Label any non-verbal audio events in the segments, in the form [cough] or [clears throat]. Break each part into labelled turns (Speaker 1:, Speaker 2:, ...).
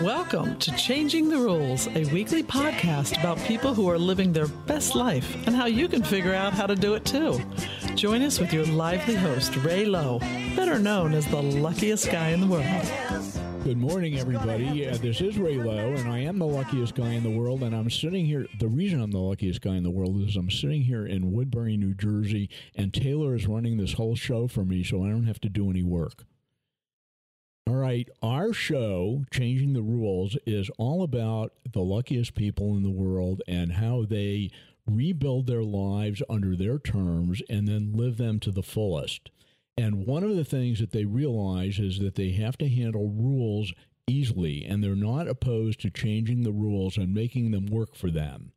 Speaker 1: Welcome to Changing the Rules, a weekly podcast about people who are living their best life and how you can figure out how to do it too. Join us with your lively host, Ray Lowe, better known as the luckiest guy in the world.
Speaker 2: Good morning, everybody. Uh, this is Ray Lowe, and I am the luckiest guy in the world. And I'm sitting here. The reason I'm the luckiest guy in the world is I'm sitting here in Woodbury, New Jersey, and Taylor is running this whole show for me, so I don't have to do any work. All right, our show, Changing the Rules, is all about the luckiest people in the world and how they rebuild their lives under their terms and then live them to the fullest. And one of the things that they realize is that they have to handle rules easily and they're not opposed to changing the rules and making them work for them.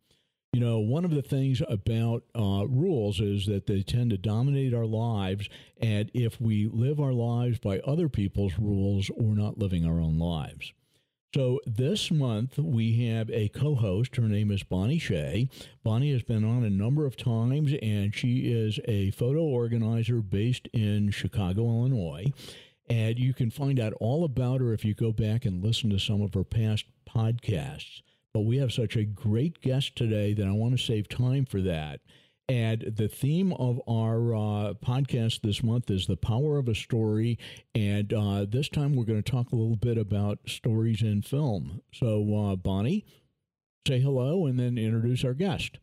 Speaker 2: You know, one of the things about uh, rules is that they tend to dominate our lives. And if we live our lives by other people's rules, we're not living our own lives. So this month we have a co-host. Her name is Bonnie Shea. Bonnie has been on a number of times, and she is a photo organizer based in Chicago, Illinois. And you can find out all about her if you go back and listen to some of her past podcasts. But we have such a great guest today that I want to save time for that. And the theme of our uh, podcast this month is the power of a story. And uh, this time we're going to talk a little bit about stories in film. So, uh, Bonnie, say hello and then introduce our guest.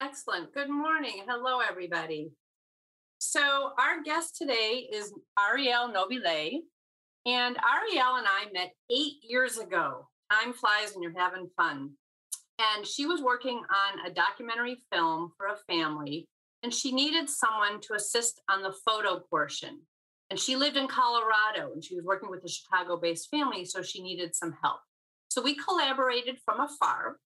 Speaker 3: Excellent. Good morning. Hello, everybody. So, our guest today is Ariel Nobile. And Ariel and I met eight years ago time flies when you're having fun. And she was working on a documentary film for a family, and she needed someone to assist on the photo portion. And she lived in Colorado and she was working with a Chicago based family, so she needed some help. So we collaborated from afar.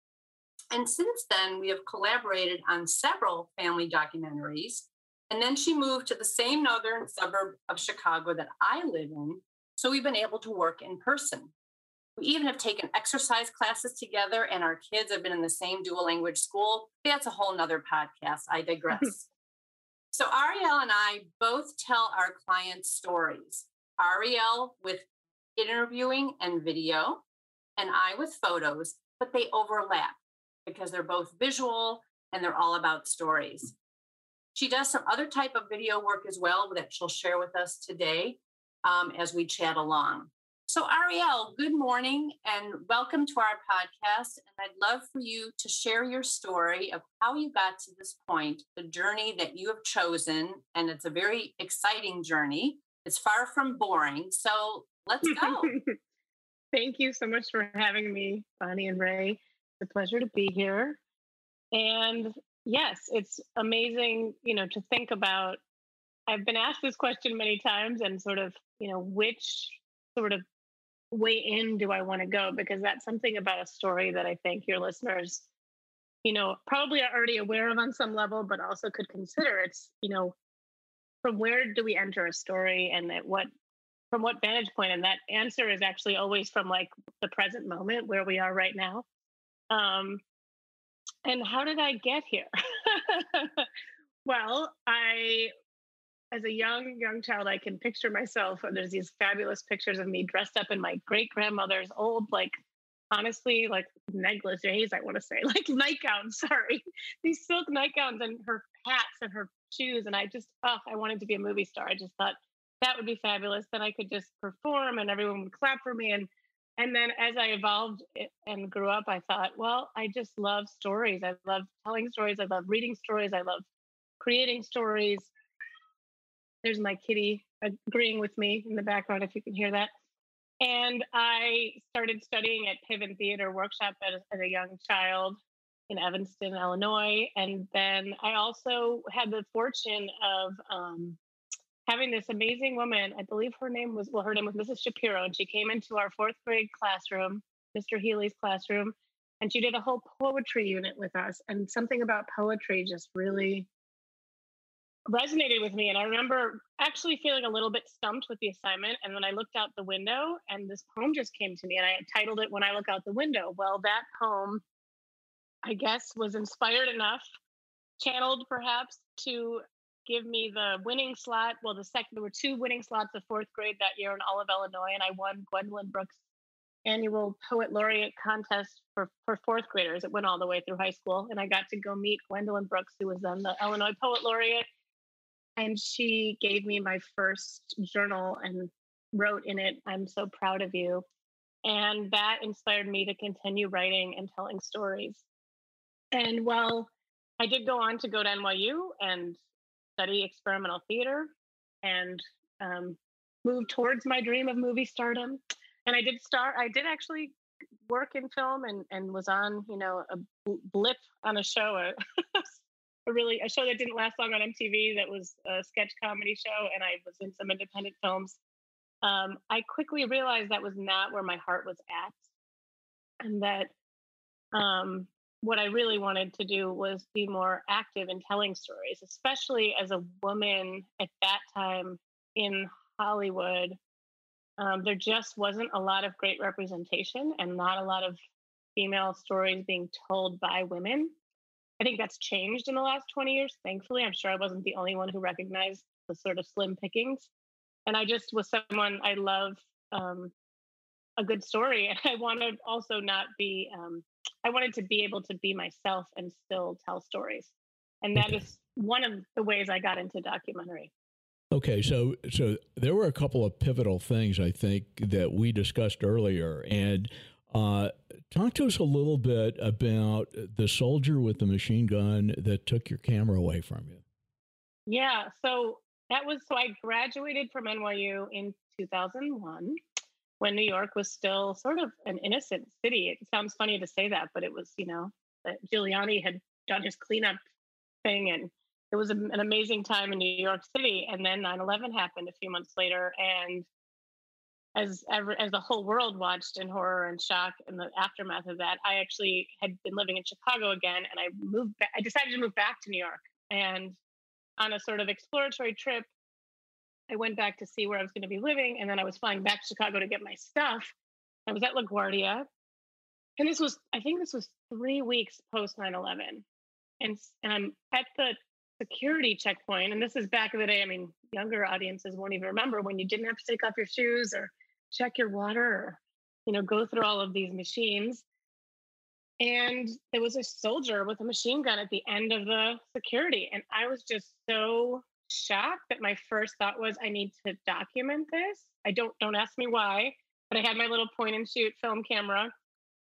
Speaker 3: And since then, we have collaborated on several family documentaries. And then she moved to the same northern suburb of Chicago that I live in. So we've been able to work in person. We even have taken exercise classes together, and our kids have been in the same dual language school. That's a whole nother podcast. I digress. [laughs] so, Ariel and I both tell our clients stories. Ariel with interviewing and video, and I with photos, but they overlap because they're both visual and they're all about stories. She does some other type of video work as well that she'll share with us today um, as we chat along. So, Ariel, good morning and welcome to our podcast. And I'd love for you to share your story of how you got to this point, the journey that you have chosen. And it's a very exciting journey. It's far from boring. So, let's go. [laughs]
Speaker 4: Thank you so much for having me, Bonnie and Ray. It's a pleasure to be here. And yes, it's amazing, you know, to think about. I've been asked this question many times and sort of, you know, which sort of way in do I want to go? Because that's something about a story that I think your listeners, you know, probably are already aware of on some level, but also could consider. It's, you know, from where do we enter a story and at what from what vantage point? and that answer is actually always from like the present moment where we are right now um and how did i get here [laughs] well i as a young young child i can picture myself there's these fabulous pictures of me dressed up in my great grandmother's old like honestly like negligees i want to say [laughs] like nightgowns sorry. These silk nightgowns and her hats and her shoes and i just oh i wanted to be a movie star. I just thought that would be fabulous. Then i could just perform and everyone would clap for me and and then as i evolved eh, and grew up i thought well i just love stories. I love telling stories. I love reading stories. I love creating stories there's my kitty agreeing with me in the background, if you can hear that. And I started studying at Piven Theater Workshop as, as, a young child in Evanston, Illinois. And then I also had the fortune of um, having this amazing woman. I believe her name was, well, her name was Mrs. Shapiro. And she came into our fourth grade classroom, Mr. Healy's classroom, and she did a whole poetry unit with us. And something about poetry just really resonated with me. And I remember actually feeling a little bit stumped with the assignment. And then I looked out the window and this poem just came to me and I titled it When I Look Out the Window. Well, that poem, I guess, was inspired enough, channeled perhaps to give me the winning slot. Well, the second there were two winning slots of fourth grade that year in all of Illinois, and I won Gwendolyn Brooks annual poet laureate contest for, for fourth graders. It went all the way through high school. And I got to go meet Gwendolyn Brooks, who was then the Illinois poet laureate. And she gave me my first journal and wrote in it, I'm so proud of you. And that inspired me to continue writing and telling stories. And well, I did go on to go to NYU and study experimental theater and um, move towards my dream of movie stardom and I did start. I did actually work in film and and was on you know a blip on a show, a, [laughs] a really a show that didn't last long on MTV. That was a sketch comedy show, and I was in some independent films. Um, I quickly realized that was not where my heart was at, and that um, what I really wanted to do was be more active in telling stories, especially as a woman at that time in Hollywood um, there just wasn't a lot of great representation and not a lot of female stories being told by women. I think that's changed in the last 20 years, thankfully. I'm sure I wasn't the only one who recognized the sort of slim pickings. And I just was someone I love um, a good story. And [laughs] I wanted also not be, um, I wanted to be able to be myself and still tell stories. And that is one of the ways I got into documentary.
Speaker 2: Okay, so so there were a couple of pivotal things I think that we discussed earlier, and uh, talk to us a little bit about the soldier with the machine gun that took your camera away from you.
Speaker 4: Yeah, so that was so I graduated from NYU in 2001 when New York was still sort of an innocent city. It sounds funny to say that, but it was, you know, that Giuliani had done his cleanup thing and it was an amazing time in New York City. And then 9 11 happened a few months later. And as ever, as the whole world watched in horror and shock in the aftermath of that, I actually had been living in Chicago again, and I moved. Back, I decided to move back to New York, and on a sort of exploratory trip, I went back to see where I was going to be living, and then I was flying back to Chicago to get my stuff. I was at LaGuardia, and this was, I think, this was three weeks post 9/11, and and I'm at the security checkpoint. And this is back in the day. I mean, younger audiences won't even remember when you didn't have to take off your shoes or check your water or, you know, go through all of these machines. And there was a soldier with a machine gun at the end of the security. And I was just so shocked that my first thought was, I need to document this. I don't don't ask me why, but I had my little point and shoot film camera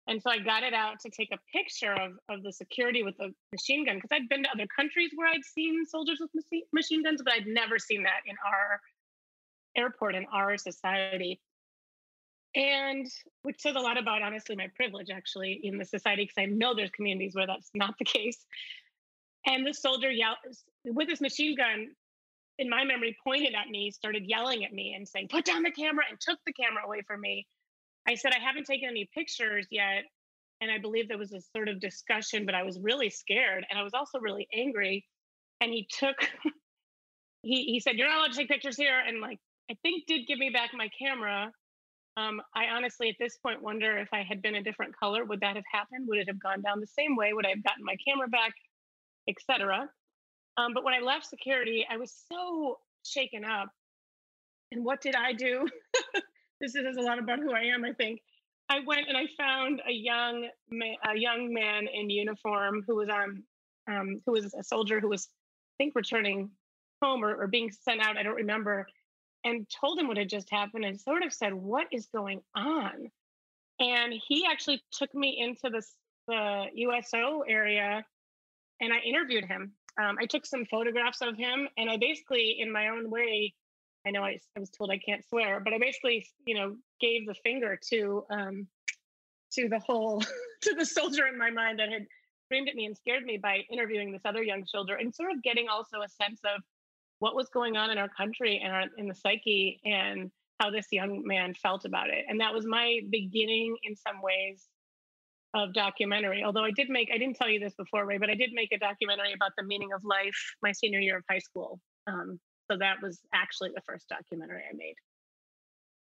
Speaker 4: and so I got it out to take a picture of, of the security with the machine gun because I'd been to other countries where I'd seen soldiers with machine guns, but I'd never seen that in our airport in our society. And which says a lot about, honestly, my privilege actually in the society because I know there's communities where that's not the case. And the soldier yelled with his machine gun, in my memory, pointed at me, started yelling at me and saying, Put down the camera, and took the camera away from me. I said, I haven't taken any pictures yet. And I believe there was a sort of discussion, but I was really scared. And I was also really angry. And he took, [laughs] he, he said, You're not allowed to take pictures here. And like, I think did give me back my camera. Um, I honestly, at this point, wonder if I had been a different color, would that have happened? Would it have gone down the same way? Would I have gotten my camera back, etc. Um, but when I left security, I was so shaken up. And what did I do? [laughs] this is a lot about who I am, I think. I went and I found a young a young man in uniform who was on um, who was a soldier who was I think returning home or, or being sent out. I don't remember, and told him what had just happened and sort of said, "What is going on?" And he actually took me into the the USO area, and I interviewed him. Um, I took some photographs of him, and I basically, in my own way, I know I, I, was told I can't swear, but I basically, you know, gave the finger to um, to the whole [laughs] to the soldier in my mind that had screamed at me and scared me by interviewing this other young soldier and sort of getting also a sense of what was going on in our country and our, in the psyche and how this young man felt about it. And that was my beginning in some ways of documentary. Although I did make, I didn't tell you this before, Ray, but I did make a documentary about the meaning of life my senior year of high school. Um, so that was actually the first documentary I made.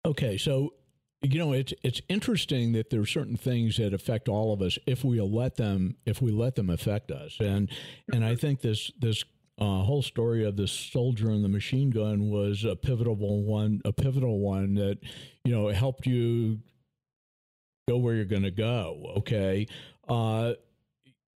Speaker 2: Okay, so you know it's it's interesting that there are certain things that affect all of us if we let them if we let them affect us, and and I mm-hmm. think this this uh, whole story of the soldier and the machine gun was a pivotal one, a pivotal one that you know helped you go where you're going to go. Okay. Uh,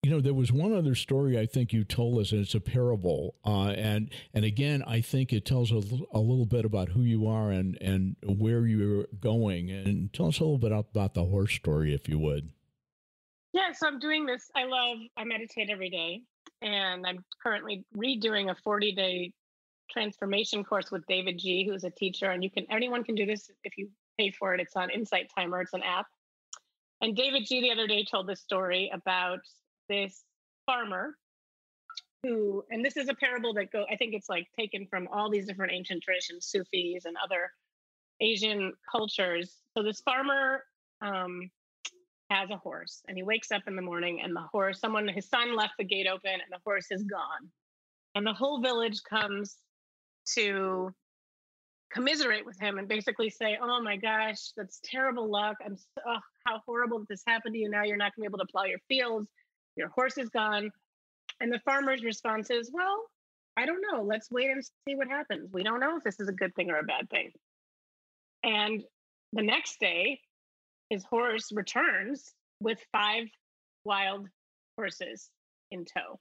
Speaker 2: you know, there was one other story I think you told us, and it's a parable. Uh, and and again, I think it tells a, a little bit about who you are and and where you're going. And tell us a little bit about the horse story, if you would.
Speaker 4: Yeah, so I'm doing this. I love. I meditate every day, and I'm currently redoing a 40 day transformation course with davidji, who's a teacher, and you can anyone can do this if you pay for it. It's on Insight Timer. It's an app. And davidji the other day told this story about this farmer who, and this is a parable that go, I think it's like taken from all these different ancient traditions, Sufis and other Asian cultures. So this farmer um, has a horse and he wakes up in the morning and the horse, someone, his son left the gate open and the horse is gone. And the whole village comes to commiserate with him and basically say, "Oh my gosh, that's terrible luck. I'm so, oh, how horrible that this happened to you. Now you're not going to be able to plow your fields your horse is gone. And the farmer's response is, well, I don't know. Let's wait and see what happens. We don't know if this is a good thing or a bad thing. And the next day, his horse returns with five wild horses in tow.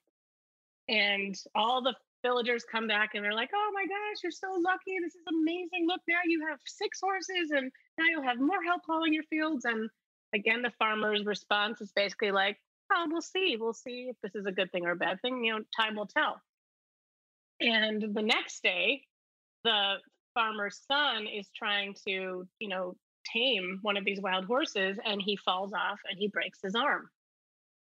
Speaker 4: And all the villagers come back and they're like, oh my gosh, you're so lucky. This is amazing. Look, now you have six horses and now you'll have more help plowing your fields. And again, the farmer's response is basically like, oh, we'll see. We'll see if this is a good thing or a bad thing. You know, time will tell. And the next day, the farmer's son is trying to, you know, tame one of these wild horses and he falls off and he breaks his arm.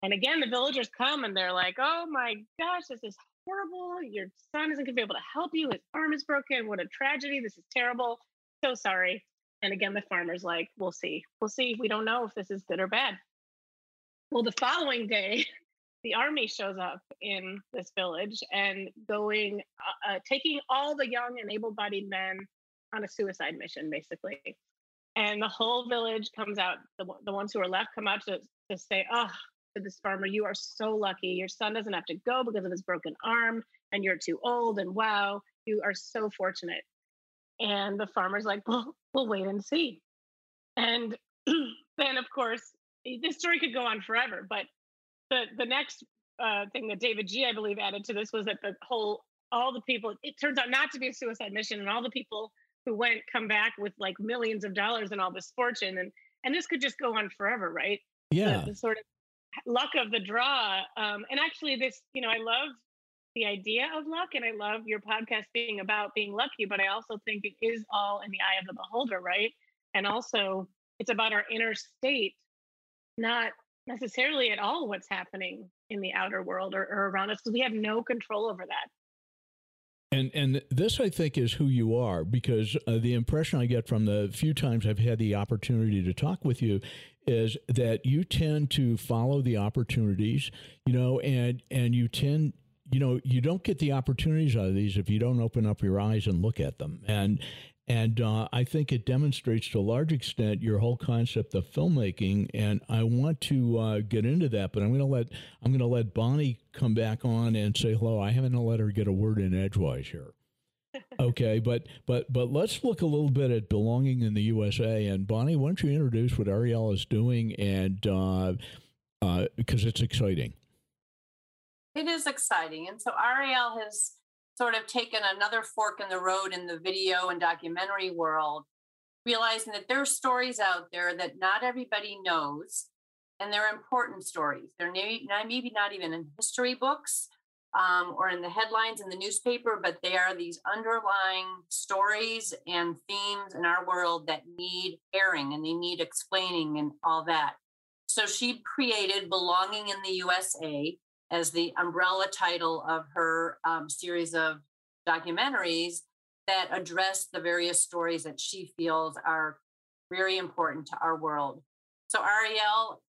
Speaker 4: And again, the villagers come and they're like, oh my gosh, this is horrible. Your son isn't going to be able to help you. His arm is broken. What a tragedy. This is terrible. So sorry. And again, the farmer's like, we'll see. We'll see. We don't know if this is good or bad. Well, the following day, [laughs] the army shows up in this village and going, uh, uh, taking all the young and able bodied men on a suicide mission, basically. And the whole village comes out, the, the ones who are left come out to, to say, oh, to this farmer, you are so lucky. Your son doesn't have to go because of his broken arm, and you're too old. And wow, you are so fortunate. And the farmer's like, well, we'll wait and see. And [clears throat] then, of course, this story could go on forever, but the the next uh, thing that davidji, I believe, added to this was that the whole all the people it turns out not to be a suicide mission, and all the people who went come back with like millions of dollars and all this fortune, and and this could just go on forever, right?
Speaker 2: Yeah,
Speaker 4: the, the sort of luck of the draw. Um, and actually, this you know, I love the idea of luck, and I love your podcast being about being lucky, but I also think it is all in the eye of the beholder, right? And also, it's about our inner state not necessarily at all what's happening in the outer world or, or around us because we have no control over that.
Speaker 2: And and this I think is who you are because uh, the impression I get from the few times I've had the opportunity to talk with you is that you tend to follow the opportunities, you know, and and you tend you know you don't get the opportunities out of these if you don't open up your eyes and look at them and and uh, I think it demonstrates to a large extent your whole concept of filmmaking. And I want to uh, get into that, but I'm going to let I'm going to let Bonnie come back on and say hello. I haven't let her get a word in edgewise here. [laughs] okay, but but but let's look a little bit at belonging in the USA. And Bonnie, why don't you introduce what Ariel is doing and uh, uh, because it's exciting.
Speaker 3: It is exciting, and so Ariel has sort of taken another fork in the road in the video and documentary world, realizing that there are stories out there that not everybody knows, and they're important stories. They're maybe not even in history books um, or in the headlines in the newspaper, but they are these underlying stories and themes in our world that need airing and they need explaining and all that. So she created Belonging in the USA, as the umbrella title of her um, series of documentaries that address the various stories that she feels are very important to our world. So, Ariel,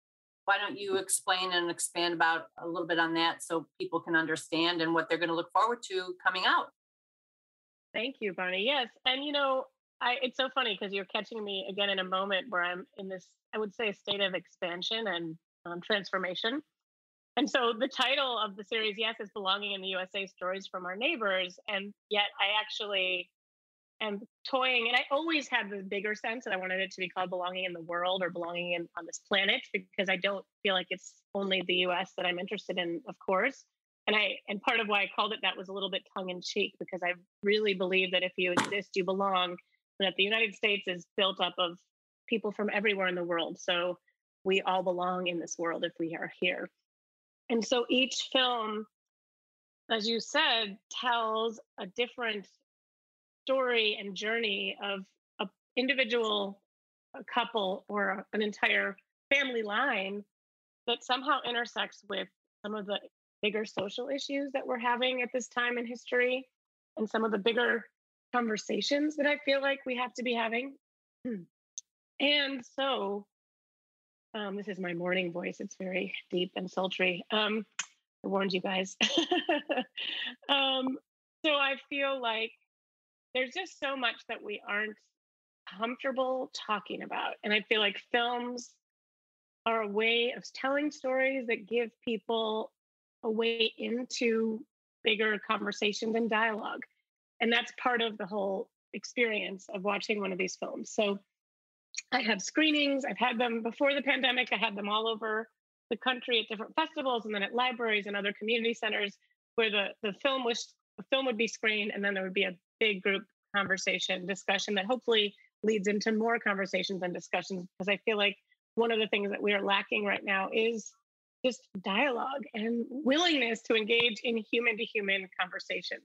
Speaker 3: why don't you explain and expand about a little bit on that so people can understand and what they're going to look forward to coming out?
Speaker 4: Thank you, Bonnie. Yes. And, you know, I, it's so funny because you're catching me again in a moment where I'm in this, I would say, state of expansion and um, transformation and so the title of the series, yes, is Belonging in the USA Stories from Our Neighbors. And yet I actually am toying, and I always had the bigger sense that I wanted it to be called Belonging in the World or Belonging in, on this planet because I don't feel like it's only the US that I'm interested in, of course. And I and part of why I called it that was a little bit tongue in cheek because I really believe that if you exist, you belong, and that the United States is built up of people from everywhere in the world. So we all belong in this world if we are here. And so each film, as you said, tells a different story and journey of an individual a couple or an entire family line that somehow intersects with some of the bigger social issues that we're having at this time in history and some of the bigger conversations that I feel like we have to be having. [clears throat] And so um, this is my morning voice. It's very deep and sultry. Um, I warned you guys. [laughs] um, so I feel like there's just so much that we aren't comfortable talking about. And I feel like films are a way of telling stories that give people a way into bigger conversations and dialogue. And that's part of the whole experience of watching one of these films. So I have screenings. I've had them before the pandemic. I had them all over the country at different festivals and then at libraries and other community centers where the, the film was the film would be screened and then there would be a big group conversation discussion that hopefully leads into more conversations and discussions because I feel like one of the things that we are lacking right now is just dialogue and willingness to engage in human to human conversation.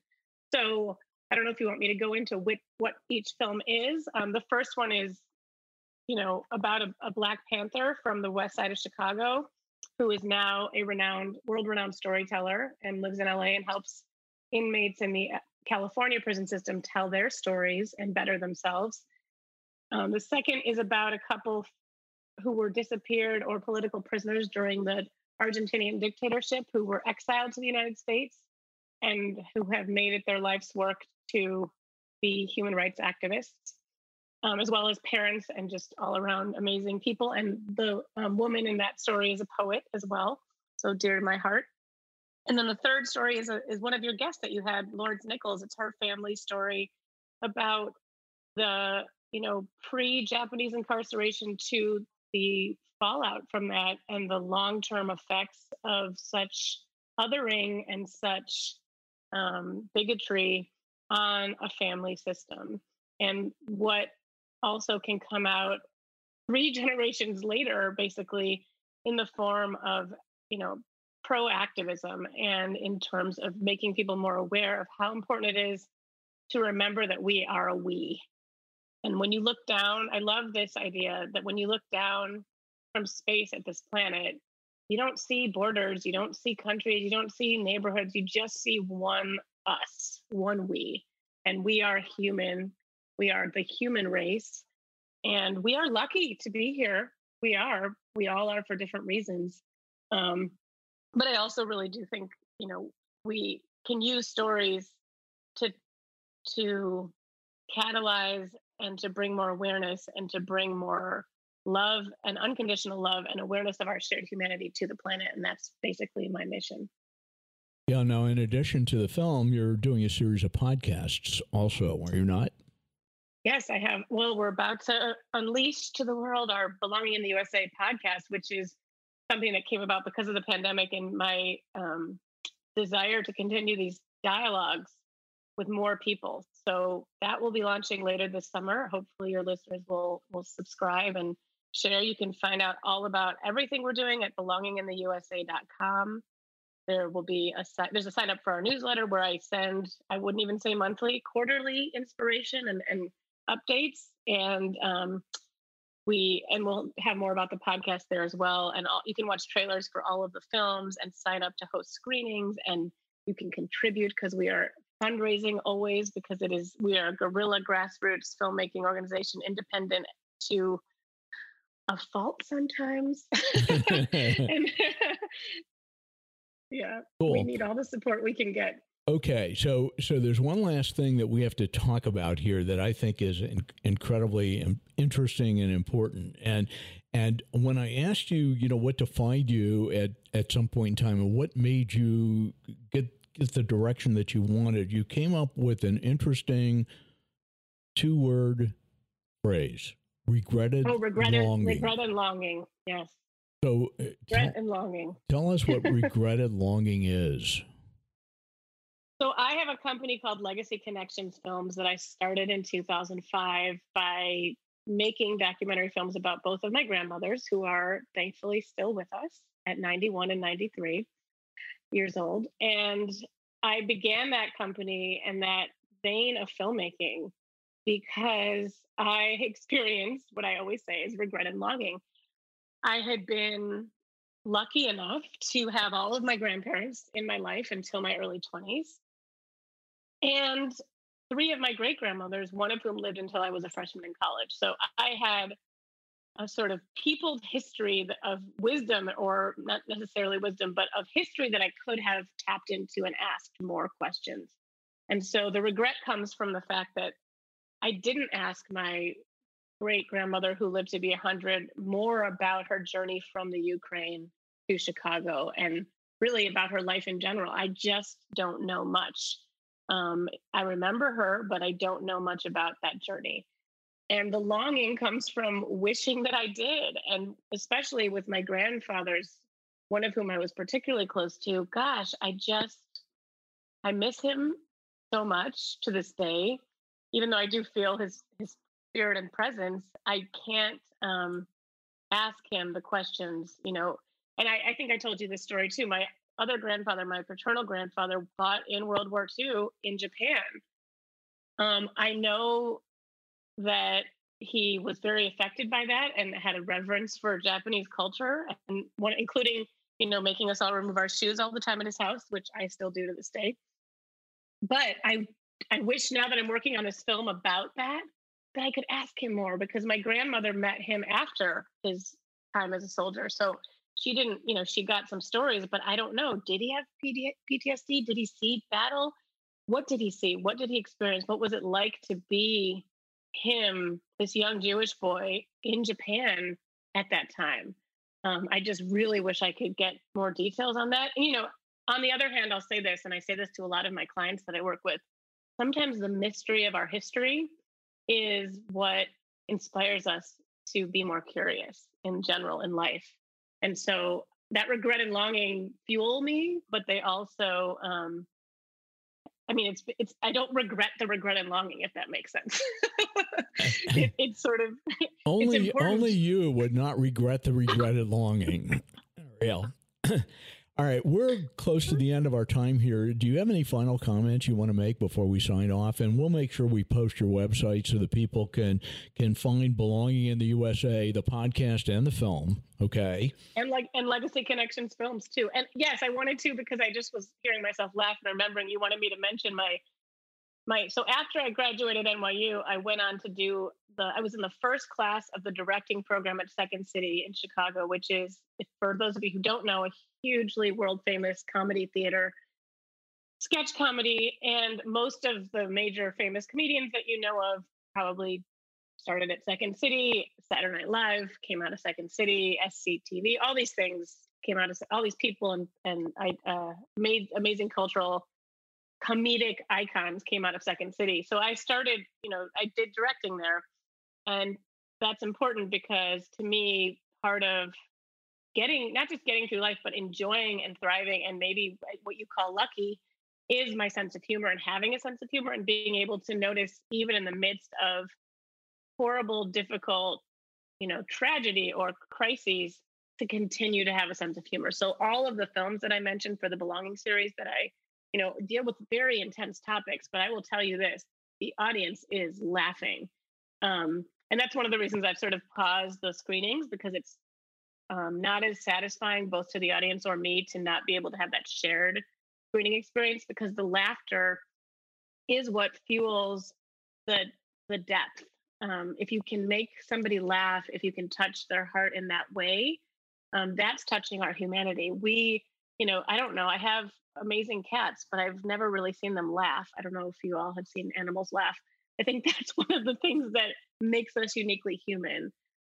Speaker 4: So I don't know if you want me to go into what, what each film is. Um, the first one is you know, about a, a Black Panther from the west side of Chicago who is now a renowned, world renowned storyteller and lives in LA and helps inmates in the uh, California prison system tell their stories and better themselves. Um, the second is about a couple who were disappeared or political prisoners during the Argentinian dictatorship who were exiled to the United States and who have made it their life's work to be human rights activists um, as well as parents and just all around amazing people. And the um, woman in that story is a poet as well, so dear to my heart. And then the third story is a, is one of your guests that you had, Lourdes Nichols. It's her family story about the you know pre-Japanese incarceration to the fallout from that and the long-term effects of such othering and such um, bigotry on a family system and what also can come out three [laughs] generations later, basically, in the form of, you know, pro activism and in terms of making people more aware of how important it is to remember that we are a we. And when you look down, I love this idea that when you look down from space at this planet, you don't see borders, you don't see countries, you don't see neighborhoods, you just see one us, one we. And we are human we are the human race, and we are lucky to be here. We are. We all are for different reasons. Um, but I also really do think, you know, we can use stories to to catalyze and to bring more awareness and to bring more love and unconditional love and awareness of our shared humanity to the planet. And that's basically my mission.
Speaker 2: Yeah. Now, in addition to the film, you're doing a series of podcasts also, are you not?
Speaker 4: Yes, I have. Well, we're about to unleash to the world our Belonging in the USA podcast, which is something that came about because of the pandemic and my um, desire to continue these dialogues with more people. So that will be launching later this summer. Hopefully, your listeners will will subscribe and share. You can find out all about everything we're doing at belongingintheusa.com. There will be a there's a sign up for our newsletter where I send I wouldn't even say monthly, quarterly inspiration and and updates and um, we and we'll have more about the podcast there as well. And all, you can watch trailers for all of the films and sign up to host screenings and you can contribute because we are fundraising always because it is we are a guerrilla grassroots filmmaking organization independent to a fault sometimes. [laughs] [laughs] And [laughs] yeah cool. we need all the support we can get
Speaker 2: Okay, so so there's one last thing that we have to talk about here that I think is in, incredibly interesting and important. And and when I asked you, you know, what to find you at at some point in time, and what made you get get the direction that you wanted, you came up with an interesting two word phrase: regretted.
Speaker 4: Oh, regretted, longing. regretted longing. Yes.
Speaker 2: So,
Speaker 4: uh, regret and longing.
Speaker 2: Tell us what [laughs] regretted longing is.
Speaker 4: So I have a company called Legacy Connections Films that I started in 2005 by making documentary films about both of my grandmothers, who are thankfully still with us at 91 and 93 years old. And I began that company and that vein of filmmaking because I [laughs] experienced what I always say is regret and longing. I had been lucky enough to have all of my grandparents in my life until my early 20s. And three of my great grandmothers, one of whom lived until I was a freshman in college. So I had a sort of peopled history of wisdom, or not necessarily wisdom, but of history that I could have tapped into and asked more questions. And so the regret comes from the fact that I didn't ask my great grandmother, who lived to be 100, more about her journey from the Ukraine to Chicago and really about her life in general. I just don't know much. Um, I remember her, but I don't know much about that journey. And the longing comes from wishing that I did. And especially with my grandfathers, one of whom I was particularly close to, gosh, I just, I miss him so much to this day. Even though I do feel his, his spirit and presence, I can't um, ask him the questions, you know. And I, I think I told you this story too. My other grandfather, my paternal grandfather, fought in World War II in Japan. Um, I know that he was very affected by that and had a reverence for Japanese culture, and one, including you know making us all remove our shoes all the time in his house, which I still do to this day. But I I wish now that I'm working on this film about that that I could ask him more because my grandmother met him after his time as a soldier. So she didn't, you know, she got some stories, but I don't know. Did he have PTSD? Did he see battle? What did he see? What did he experience? What was it like to be him, this young Jewish boy in Japan at that time? Um, I just really wish I could get more details on that. You know, on the other hand, I'll say this, and I say this to a lot of my clients that I work with. Sometimes the mystery of our history is what inspires us to be more curious in general in life. And so that regret and longing fuel me, but they also, um, I mean, it's it's. I don't regret the regret and longing, if that makes sense. [laughs] it, it's sort of [laughs]
Speaker 2: only only you would not regret the regretted longing. Real. [clears throat] All right, we're close to the end of our time here. Do you have any final comments you want to make before we sign off? And we'll make sure we post your website so that people can can find "Belonging in the USA," the podcast and the film. Okay,
Speaker 4: and like and Legacy Connections films too. And yes, I wanted to because I just was hearing myself laugh and remembering you wanted me to mention my my so after I graduated NYU, I went on to do the I was in the first class of the directing program at Second City in Chicago, which is for those of you who don't know, a hugely world famous comedy theater, sketch comedy, and most of the major famous comedians that you know of probably started at Second City, Saturday Night Live came out of Second City, SCTV, all these things came out of all these people and and I uh, made amazing cultural comedic icons came out of Second City. So I started, you know, I did directing there. And that's important because to me, part of getting, not just getting through life, but enjoying and thriving and maybe what you call lucky is my sense of humor and having a sense of humor and being able to notice, even in the midst of horrible, difficult, you know, tragedy or crises, to continue to have a sense of humor. So all of the films that I mentioned for the Belonging series that I you know, deal with very intense topics. But I will tell you this the audience is laughing. Um, and that's one of the reasons I've sort of paused the screenings because it's um, not as satisfying both to the audience or me to not be able to have that shared screening experience because the laughter is what fuels the the depth. Um, if you can make somebody laugh, if you can touch their heart in that way, um, that's touching our humanity. We you know, I don't know. I have amazing cats, but I've never really seen them laugh. I don't know if you all have seen animals laugh. I think [laughs] that's one of the things that makes us uniquely human.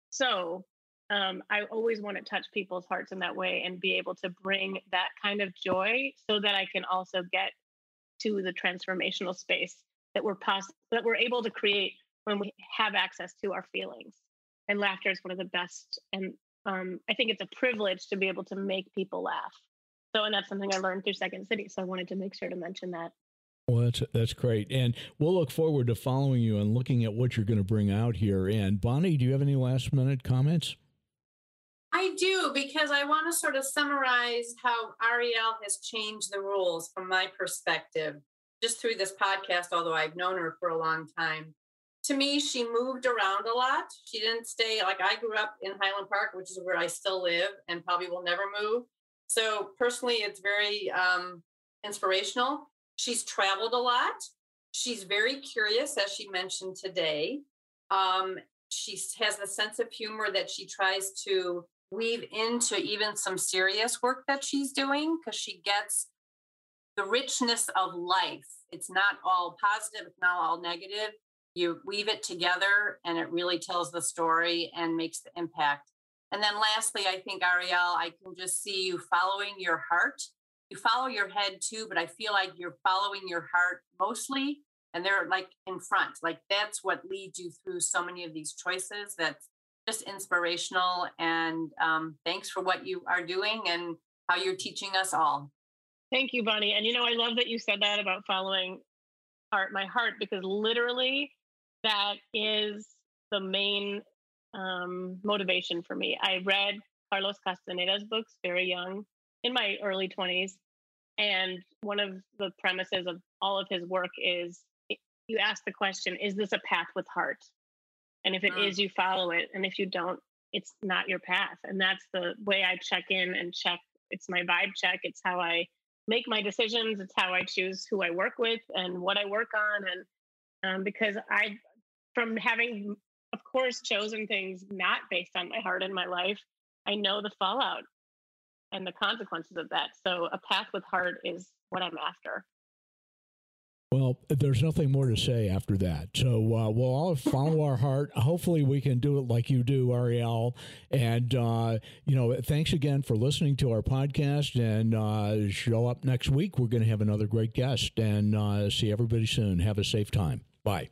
Speaker 4: So um, I always want to touch people's hearts in that way and be able to bring that kind of joy so that I can also get to the transformational space that we're pos- that we're able to create when we have access to our feelings. And laughter is one of the best. And um, I think it's a privilege to be able to make people laugh. So, and that's something I learned through Second City. So I wanted to make sure to mention that.
Speaker 2: Well, that's that's great, and we'll look forward to following you and looking at what you're going to bring out here. And Bonnie, do you have any last minute comments?
Speaker 3: I do because I want to sort of summarize how Ariel has changed the rules from my perspective, just through this podcast. Although I've known her for a long time, to me, she moved around a lot. She didn't stay like I grew up in Highland Park, which is where I still live and probably will never move. So personally, it's very um, inspirational. She's traveled a lot. She's very curious, as she mentioned today. Um, she has the sense of humor that she tries to weave into even some serious work that she's doing because she gets the richness of life. It's not all positive, it's not all negative. You weave it together and it really tells the story and makes the impact. And then lastly, I think, Ariel, I can just see you following your heart. You follow your head too, but I feel like you're following your heart mostly. And they're like in front. Like that's what leads you through so many of these choices. That's just inspirational. And um, thanks for what you are doing and how you're teaching us all.
Speaker 4: Thank you, Bonnie. And you know, I love that you said that about following heart, my heart, because literally that is the main um, motivation for me. I read Carlos Castaneda's books very young, in my early 20s. And one of the premises of all of his work is you ask the question, is this a path with heart? And if it mm. is, you follow it. And if you don't, it's not your path. And that's the way I check in and check. It's my vibe check. It's how I make my decisions. It's how I choose who I work with and what I work on. And um, because I, from having course, chosen things not based on my heart and my life, I know the fallout and the consequences of that. So a path with heart is what I'm after.
Speaker 2: Well, there's nothing more to say after that. So uh, we'll all follow our heart. Hopefully, we can do it like you do, Ariel. And, uh, you know, thanks again for listening to our podcast. And uh, show up next week. We're going to have another great guest and uh, see everybody soon. Have a safe time. Bye.